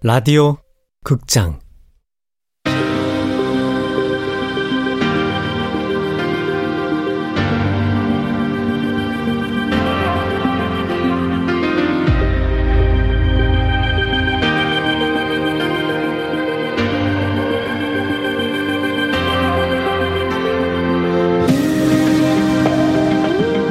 라디오 극장.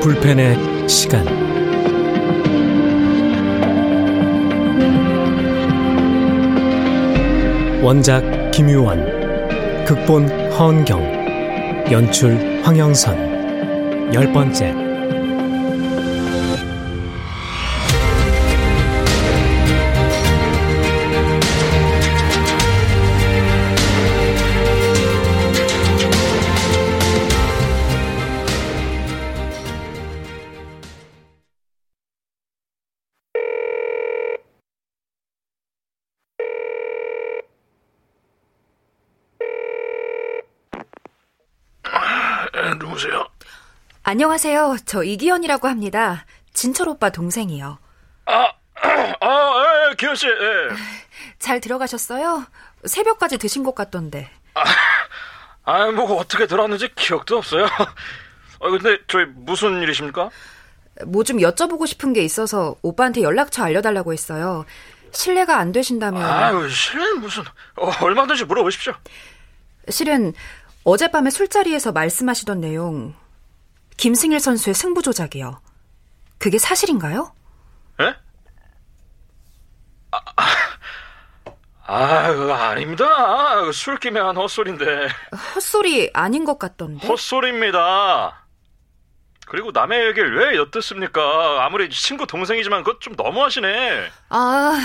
불펜의 시간 원작 김유원 극본 허은경 연출 황영선. 열 번째 누구세요? 안녕하세요. 저 이기현이라고 합니다. 진철 오빠 동생이요. 아, 아, 예, 기현 씨, 예. 잘 들어가셨어요? 새벽까지 드신 것 같던데. 아, 아, 뭐 어떻게 들어왔는지 기억도 없어요. 아, 근데 저희 무슨 일이십니까? 뭐 좀 여쭤보고 싶은 게 있어서 오빠한테 연락처 알려달라고 했어요. 실례가 안 되신다면. 아유, 실례는 무슨, 어, 얼마든지 물어보십시오. 실은 어젯밤에 술자리에서 말씀하시던 내용, 김승일 선수의 승부 조작이요. 그게 사실인가요? 예? 아, 아, 그거 아닙니다. 술김에 한 헛소리인데. 헛소리 아닌 것 같던데. 헛소리입니다. 그리고 남의 얘기를 왜 엿듣습니까? 아무리 친구 동생이지만 그것 좀 너무하시네. 아,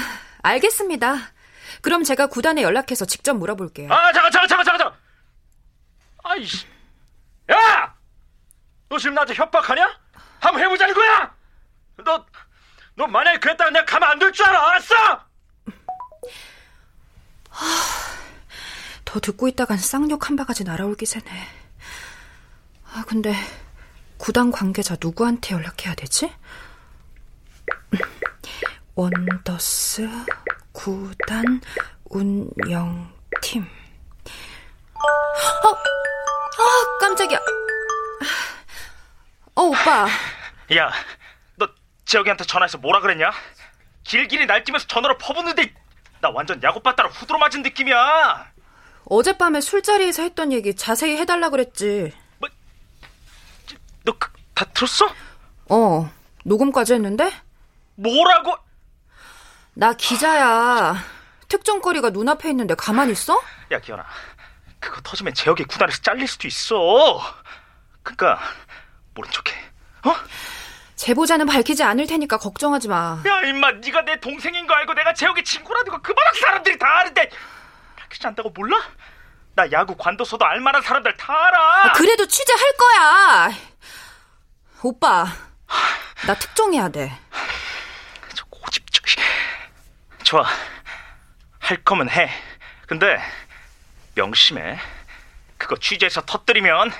알겠습니다. 그럼 제가 구단에 연락해서 직접 물어볼게요. 아, 잠깐, 잠깐, 잠깐, 잠깐. 아이씨. 야! 너 지금 나한테 협박하냐? 한번 해보자는 거야! 너, 너 만약에 그랬다면 내가 가면 안될줄 알아, 알았어? 더 듣고 있다간 쌍욕 한 바가지 날아올 기세네. 아, 근데 구단 관계자 누구한테 연락해야 되지? 원더스 구단 운영팀. 어, 아, 깜짝이야. 어, 오빠. 야, 너 재혁이한테 전화해서 뭐라 그랬냐? 길길이 날뛰면서 전화로 퍼붓는데 나 완전 야구바 따라 후드로 맞은 느낌이야. 어젯밤에 술자리에서 했던 얘기 자세히 해달라 그랬지. 너다 들었어? 어, 녹음까지 했는데? 뭐라고? 나 기자야. 특종거리가 눈앞에 있는데 가만히 있어? 야, 기현아. 그거 터지면 재혁이 구단에서 잘릴 수도 있어. 그니까 모른 척해. 어? 제보자는 밝히지 않을 테니까 걱정하지 마. 야, 임마, 네가 내 동생인 거 알고 내가 재혁이 친구라는 거 그만한 사람들이 다 아는데 밝히지 않다고 몰라? 나 야구 관둬서도 알만한 사람들 다 알아. 아, 그래도 취재할 거야. 오빠, 나 특종해야 돼. 저 고집적. 좋아. 할 거면 해. 근데 명심해. 그거 취재해서 터뜨리면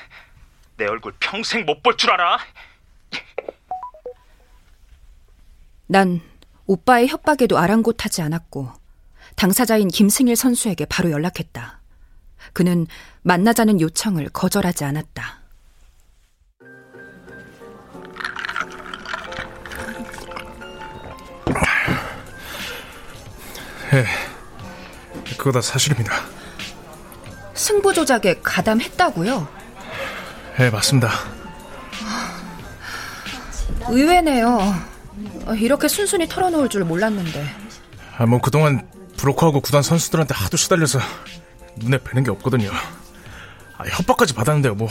내 얼굴 평생 못 볼 줄 알아. 난 오빠의 협박에도 아랑곳하지 않았고 당사자인 김승일 선수에게 바로 연락했다. 그는 만나자는 요청을 거절하지 않았다. 예, 그거 다 사실입니다. 승부 조작에 가담했다고요? 예, 맞습니다. 의외네요. 이렇게 순순히 털어놓을 줄 몰랐는데. 아, 뭐 그동안 브로커하고 구단 선수들한테 하도 시달려서 눈에 뵈는 게 없거든요. 아, 협박까지 받았는데요, 뭐.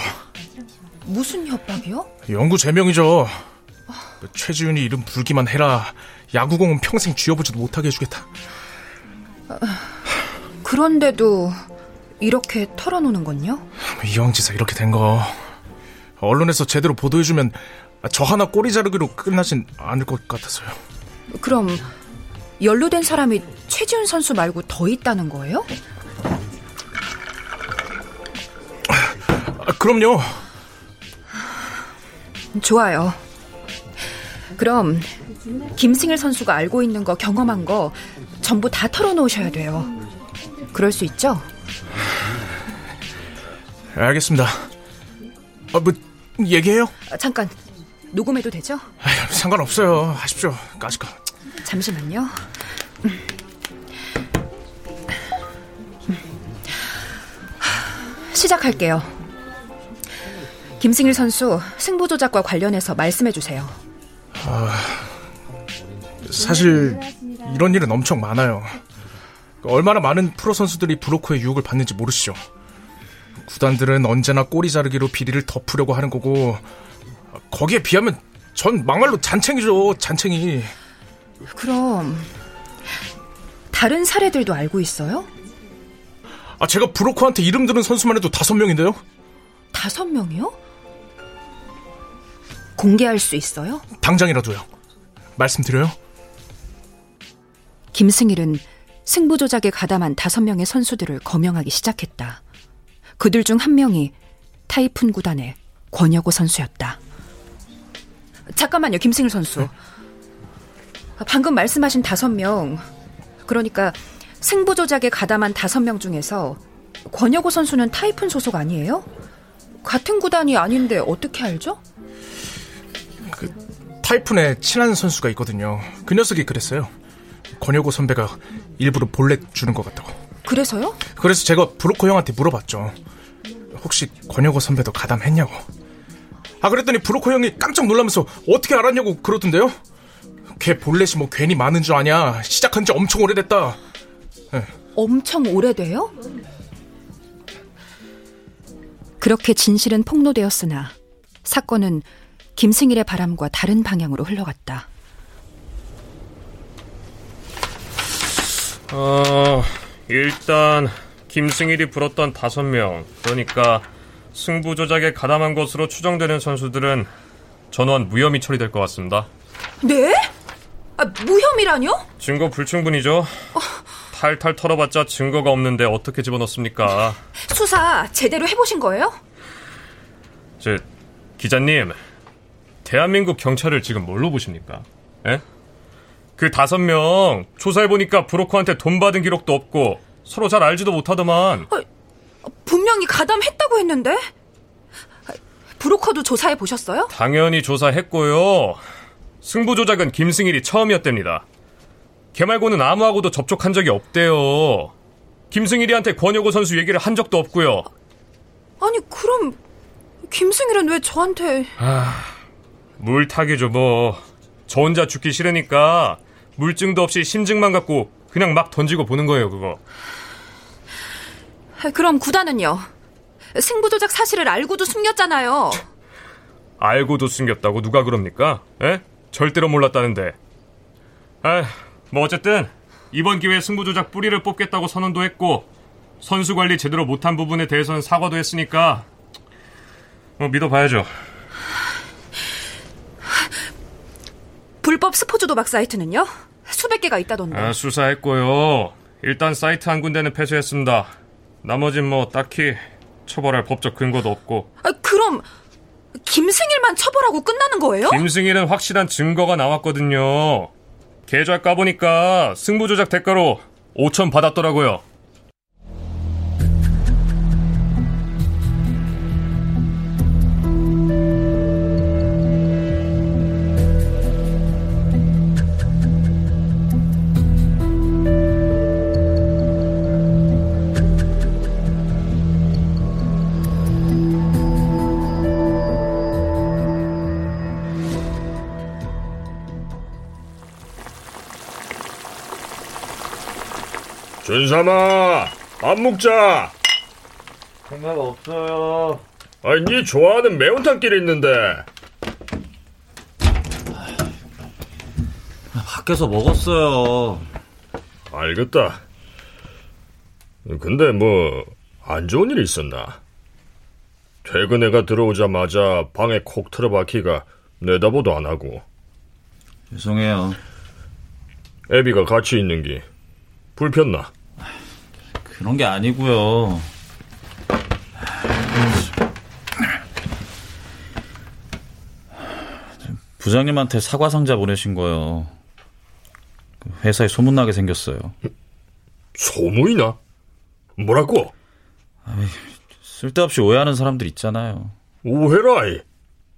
무슨 협박이요? 영구 제명이죠. 뭐 최지훈이 이름 불기만 해라. 야구공은 평생 쥐어보지도 못하게 해주겠다. 그런데도 이렇게 털어놓는 건요? 이왕지사 이렇게 된 거. 언론에서 제대로 보도해주면 저 하나 꼬리 자르기로 끝나진 않을 것 같아서요. 그럼 연루된 사람이 최지훈 선수 말고 더 있다는 거예요? 아, 그럼요. 좋아요. 그럼 김승일 선수가 알고 있는 거 경험한 거 전부 다 털어놓으셔야 돼요. 그럴 수 있죠? 알겠습니다. 아, 뭐, 얘기해요? 아, 잠깐, 녹음해도 되죠? 아휴, 상관없어요. 하십시오. 까짓거. 잠시만요. 시작할게요. 김승일 선수 승부 조작과 관련해서 말씀해 주세요. 아, 사실 이런 일은 엄청 많아요. 얼마나 많은 프로 선수들이 브로커의 유혹을 받는지 모르시죠. 구단들은 언제나 꼬리 자르기로 비리를 덮으려고 하는 거고 거기에 비하면 전 막말로 잔챙이죠, 잔챙이. 그럼 다른 사례들도 알고 있어요? 아, 제가 브로커한테 이름 들은 선수만 해도 다섯 명인데요? 다섯 명이요? 공개할 수 있어요? 당장이라도요. 말씀드려요? 김승일은 승부 조작에 가담한 다섯 명의 선수들을 거명하기 시작했다. 그들 중 한 명이 타이푼 구단의 권혁호 선수였다. 잠깐만요, 김승일 선수. 네? 방금 말씀하신 다섯 명, 그러니까 승부 조작에 가담한 다섯 명 중에서 권혁호 선수는 타이푼 소속 아니에요? 같은 구단이 아닌데 어떻게 알죠? 그 타이푼에 친한 선수가 있거든요. 그 녀석이 그랬어요. 권혁호 선배가 일부러 볼넷 주는 것 같다고. 그래서요? 그래서 제가 브로커 형한테 물어봤죠. 혹시 권혁호 선배도 가담했냐고. 아 그랬더니 브로커 형이 깜짝 놀라면서 어떻게 알았냐고 그러던데요. 걔 볼넷이 뭐 괜히 많은 줄 아냐. 시작한 지 엄청 오래됐다. 네. 엄청 오래돼요? 그렇게 진실은 폭로되었으나 사건은 김승일의 바람과 다른 방향으로 흘러갔다. 어, 일단 김승일이 불었던 다섯 명, 그러니까 승부 조작에 가담한 것으로 추정되는 선수들은 전원 무혐의 처리될 것 같습니다. 네? 아, 무혐의라뇨? 증거 불충분이죠. 어... 탈탈 털어봤자 증거가 없는데 어떻게 집어넣습니까? 수사 제대로 해보신 거예요? 저 기자님, 대한민국 경찰을 지금 뭘로 보십니까? 에? 그 다섯 명 조사해보니까 브로커한테 돈 받은 기록도 없고 서로 잘 알지도 못하더만. 아, 분명히 가담했다고 했는데? 브로커도 조사해 보셨어요? 당연히 조사했고요. 승부 조작은 김승일이 처음이었답니다. 걔 말고는 아무하고도 접촉한 적이 없대요. 김승일이한테 권혁호 선수 얘기를 한 적도 없고요. 아니 그럼 김승일은 왜 저한테? 아, 물타기죠 뭐. 저 혼자 죽기 싫으니까 물증도 없이 심증만 갖고 그냥 막 던지고 보는 거예요, 그거. 그럼 구단은요? 승부 조작 사실을 알고도 숨겼잖아요. 알고도 숨겼다고 누가 그럽니까? 에? 절대로 몰랐다는데. 아, 뭐 어쨌든 이번 기회에 승부 조작 뿌리를 뽑겠다고 선언도 했고 선수 관리 제대로 못한 부분에 대해서는 사과도 했으니까 뭐 믿어봐야죠. 불법 스포츠 도박 사이트는요? 수백 개가 있다던데. 아, 수사했고요. 일단 사이트 한 군데는 폐쇄했습니다. 나머진 뭐 딱히 처벌할 법적 근거도 없고. 아, 그럼 김승일만 처벌하고 끝나는 거예요? 김승일은 확실한 증거가 나왔거든요. 계좌 까보니까 승부 조작 대가로 5천 받았더라고요. 준삼아, 밥 먹자. 생각 없어요. 아니, 네 좋아하는 매운탕끼리 있는데. 밖에서 먹었어요. 알겠다. 근데 뭐, 안 좋은 일 있었나? 퇴근해가 들어오자마자 방에 콕 틀어박히가 내다보도 안 하고. 죄송해요. 애비가 같이 있는 게 불편나? 그런 게 아니고요. 부장님한테 사과 상자 보내신 거예요. 회사에 소문나게 생겼어요. 소문이 나? 뭐라고? 쓸데없이 오해하는 사람들 있잖아요. 오해라이.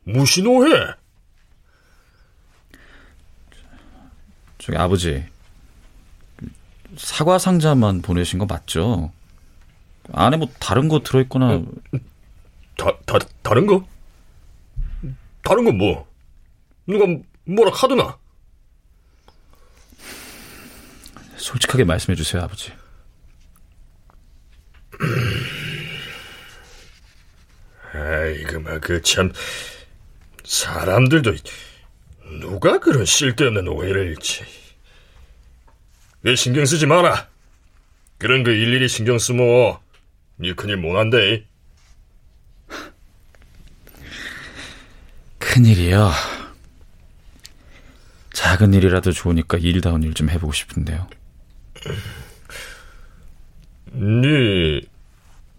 무슨 오해? 저기 아버지 사과 상자만 보내신 거 맞죠? 안에 뭐 다른 거 들어있거나 다, 다, 다른 거? 다른 건 뭐? 누가 뭐라 카드나? 솔직하게 말씀해 주세요, 아버지. 에이, 그만, 그 참. 사람들도, 누가 그런 쓸데없는 오해를 일지. 왜 신경 쓰지 마라. 그런 거 일일이 신경 쓰면, 니 큰일 못한대. 큰일이요. 작은 일이라도 좋으니까 일다운 일 좀 해보고 싶은데요. 니,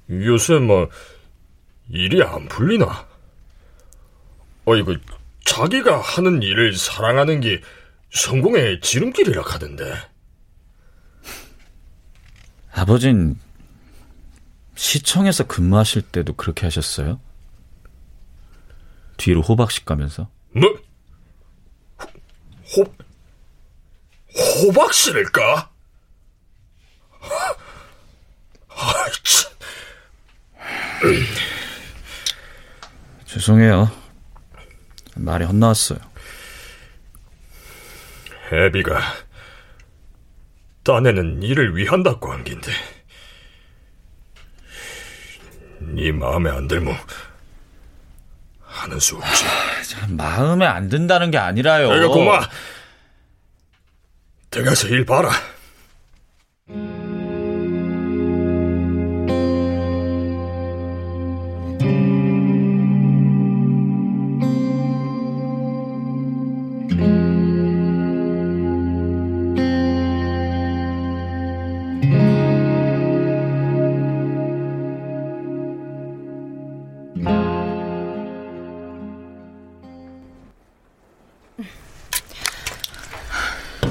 요새 뭐, 일이 안 풀리나? 어이구, 자기가 하는 일을 사랑하는 게 성공의 지름길이라 하던데. 아버진 시청에서 근무하실 때도 그렇게 하셨어요? 뒤로 호박씨 가면서? 뭐? 호, 호박씨를까? 아이, 참. 죄송해요. 말이 헛나왔어요. 애비가 딴에는 일을 위한다고 한 긴데. 네 마음에 안 들면 하는 수 없지. 마음에 안 든다는 게 아니라요. 내가 고마. 들어가서 일 봐라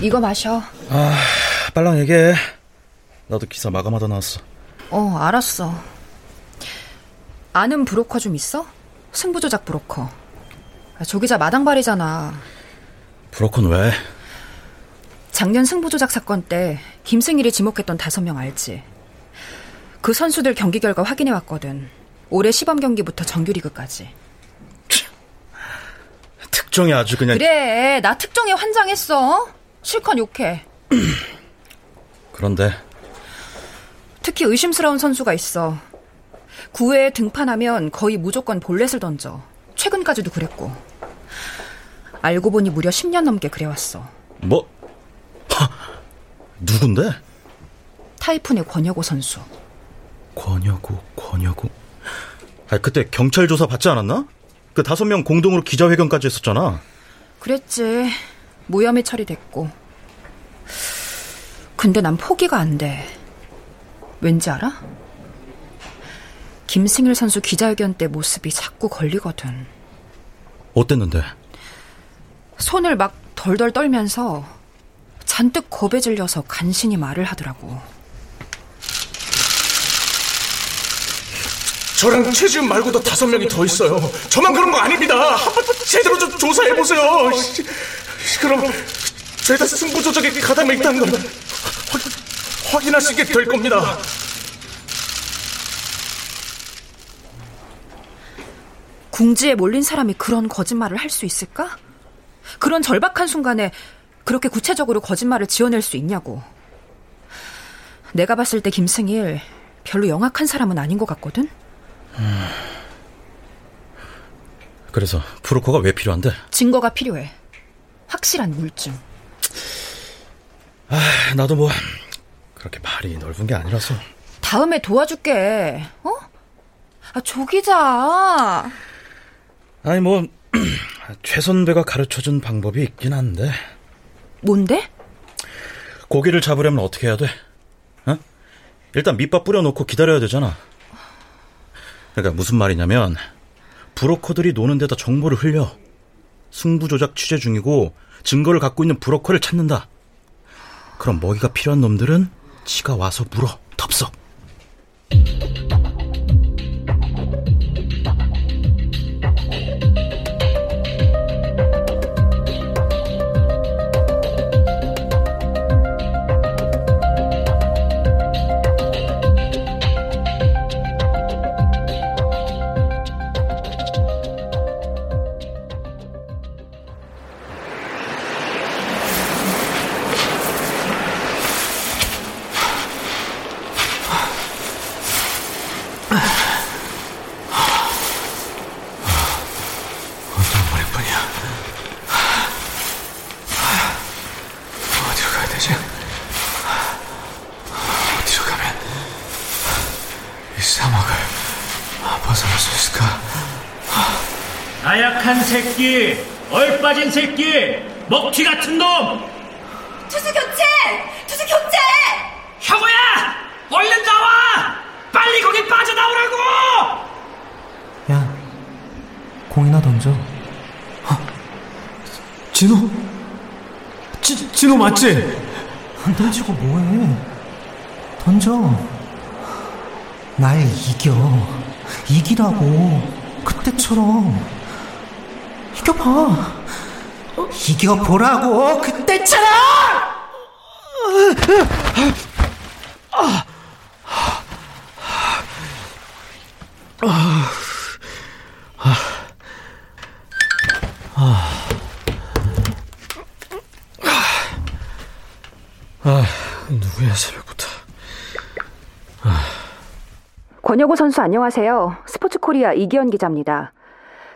이거 마셔. 빨랑 얘기해. 나도 기사 마감하다 나왔어. 어, 알았어. 아는 브로커 좀 있어? 승부조작 브로커. 아, 조기자 마당발이잖아. 브로커는 왜? 작년 승부조작 사건 때 김승일이 지목했던 다섯 명 알지? 그 선수들 경기 결과 확인해 왔거든. 올해 시범 경기부터 정규리그까지. 특정이 아주 그냥. 그래, 나 특정에 환장했어. 실컷 욕해. 그런데 특히 의심스러운 선수가 있어. 9회에 등판하면 거의 무조건 볼넷을 던져. 최근까지도 그랬고. 알고 보니 무려 10년 넘게 그래왔어. 뭐? 하, 누군데? 타이푼의 권혁호 선수. 권여구, 권여구. 아, 그때 경찰 조사 받지 않았나? 그 다섯 명 공동으로 기자회견까지 했었잖아. 그랬지. 무혐의 처리됐고. 근데 난 포기가 안 돼. 왠지 알아? 김승일 선수 기자회견 때 모습이 자꾸 걸리거든. 어땠는데? 손을 막 덜덜 떨면서 잔뜩 겁에 질려서 간신히 말을 하더라고. 저랑 최지은 말고도 다섯 명이 더 있어요. 저만 그런 거 아닙니다. 한번 제대로 좀 조사해 보세요. 그럼 죄다 승부 조작에 가담해 있다는 건 확- 확인하시게 될 겁니다. 궁지에 몰린 사람이 그런 거짓말을 할 수 있을까? 그런 절박한 순간에 그렇게 구체적으로 거짓말을 지어낼 수 있냐고. 내가 봤을 때 김승일 별로 영악한 사람은 아닌 것 같거든? 그래서 브로커가 왜 필요한데? 증거가 필요해. 확실한 물증. 아, 나도 뭐 그렇게 말이 넓은 게 아니라서. 다음에 도와줄게. 어? 아, 조 기자. 아니 뭐 최 선배가 가르쳐준 방법이 있긴 한데 뭔데? 고기를 잡으려면 어떻게 해야 돼? 어? 일단 밑밥 뿌려놓고 기다려야 되잖아. 그러니까 무슨 말이냐면 브로커들이 노는 데다 정보를 흘려 승부 조작 취재 중이고 증거를 갖고 있는 브로커를 찾는다. 그럼 먹이가 필요한 놈들은 지가 와서 물어 덥석. 얼빠진 새끼, 먹튀 같은 놈! 투수 교체! 투수 교체! 혁우야! 얼른 나와! 빨리 거기 빠져나오라고! 야, 공이나 던져. 어, 진호? 지, 진호 맞지? 안 던지고 뭐해? 던져. 날 이겨. 이기라고. 그때처럼. 이겨봐. 이겨보라고, 그때처럼! 아, 아, 아, 아, 아, 누구야, 새벽부터. 아. 권혁우 선수 안녕하세요. 스포츠 코리아 이기현 기자입니다.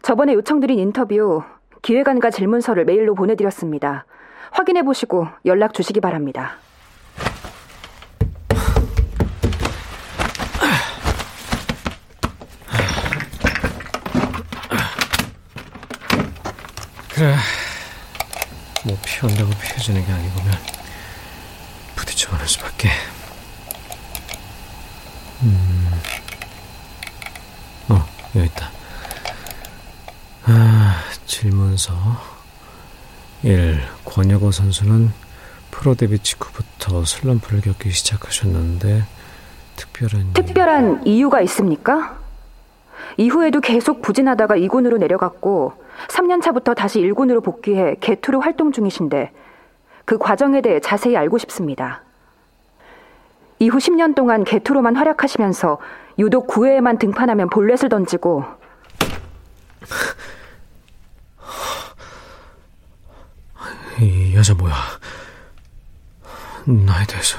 저번에 요청드린 인터뷰 기획안과 질문서를 메일로 보내드렸습니다. 확인해 보시고 연락 주시기 바랍니다. 그래. 뭐 피한다고 피해지는 게 아니고면 부딪혀가는 수밖에. 음. 어, 여기 있다. 아, 질문서 1. 권혁호 선수는 프로 데뷔 직후부터 슬럼프를 겪기 시작하셨는데 특별한 특별한 이유... 가 있습니까? 이후에도 계속 부진하다가 2군으로 내려갔고 3년 차부터 다시 1군으로 복귀해 개투로 활동 중이신데 그 과정에 대해 자세히 알고 싶습니다. 이후 10년 동안 개투로만 활약하시면서 유독 9회에만 등판하면 볼넷을 던지고 이 여자 뭐야? 나에 대해서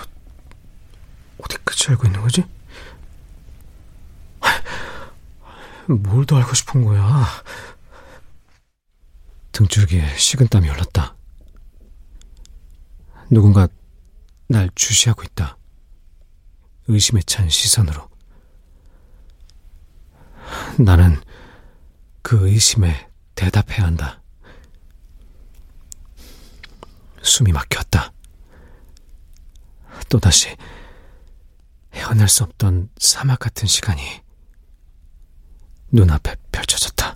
어디까지 알고 있는 거지? 뭘 더 알고 싶은 거야? 등줄기에 식은땀이 흘렀다. 누군가 날 주시하고 있다. 의심에 찬 시선으로. 나는 그 의심에 대답해야 한다. 숨이 막혔다. 또다시 헤어날 수 없던 사막 같은 시간이 눈앞에 펼쳐졌다.